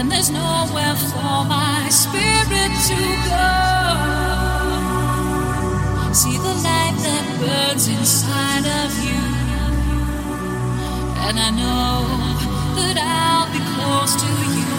And there's nowhere for my spirit to go. See the light that burns inside of you. And I know that I'll be close to you.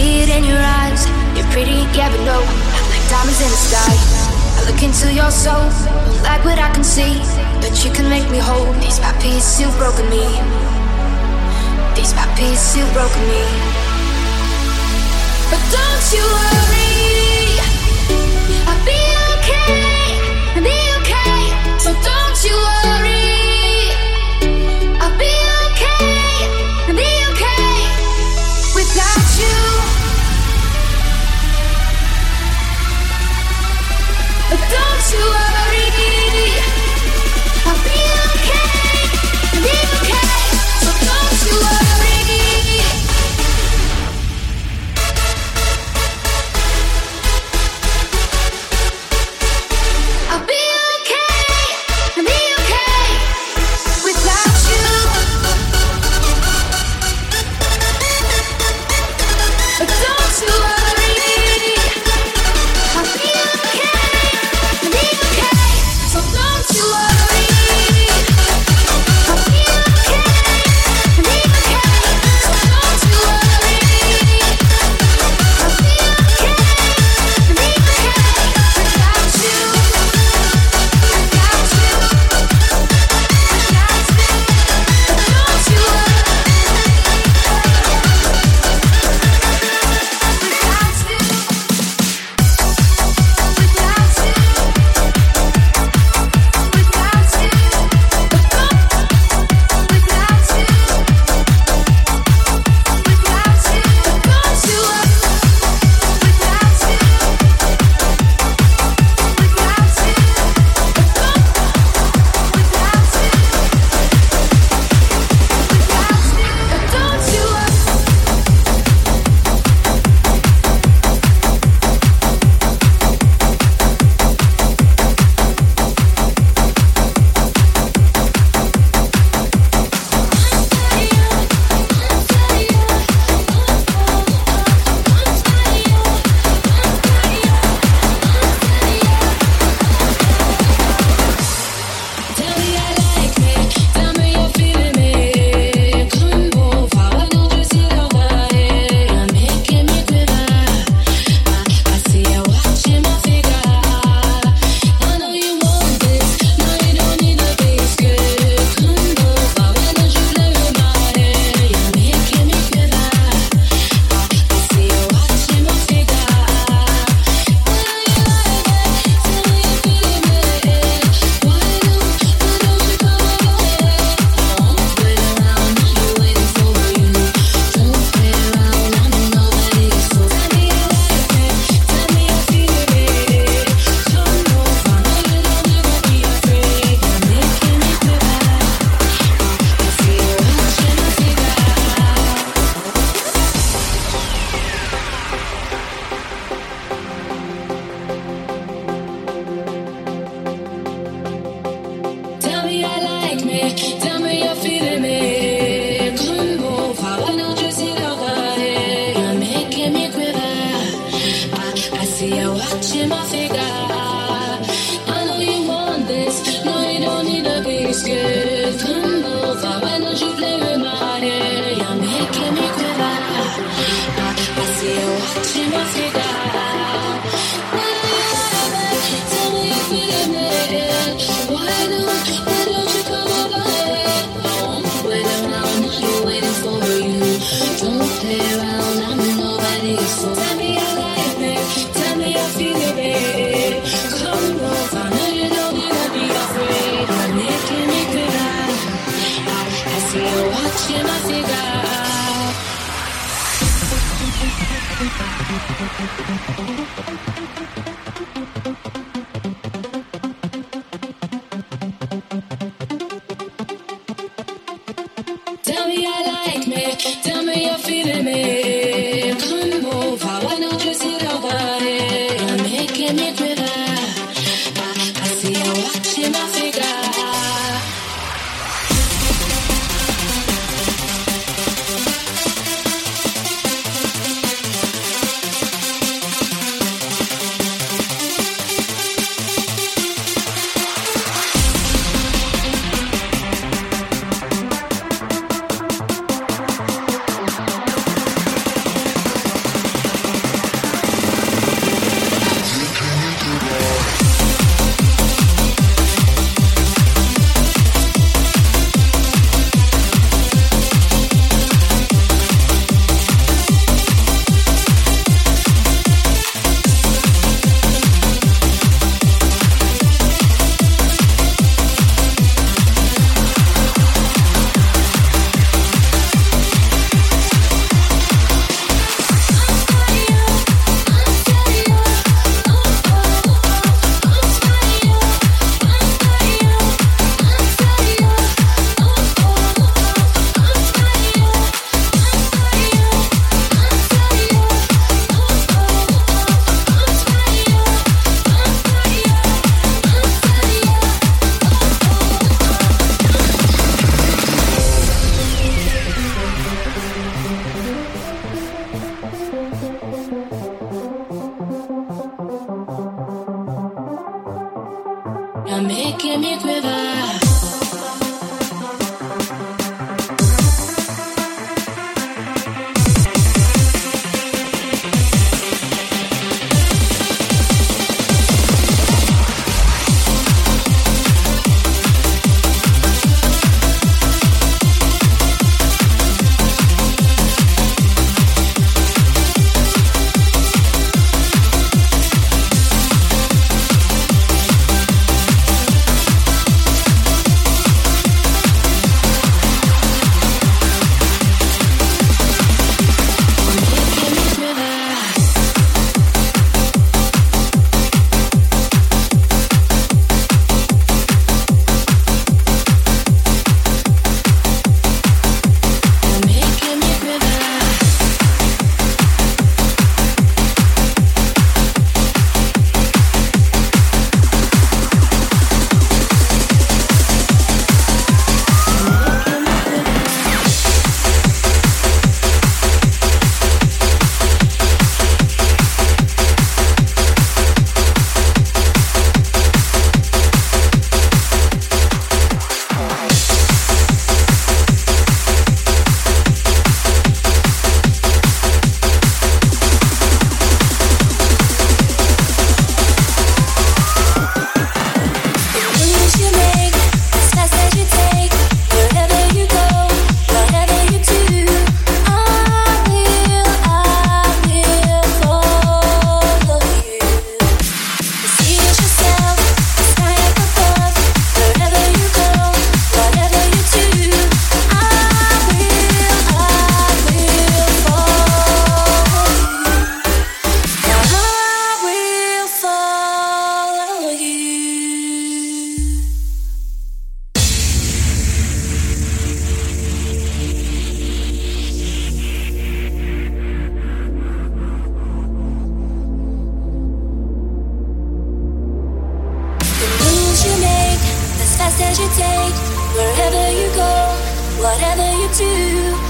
See it in your eyes. You're pretty, yeah, but no, like diamonds in the sky. I look into your soul, don't like what I can see, but you can make me whole. These bad pieces you broken me. These bad pieces you broken me. But don't you worry, I'll be okay, I'll be okay. So don't you worry. You worry, フフフフ。you take, wherever you go, whatever you do.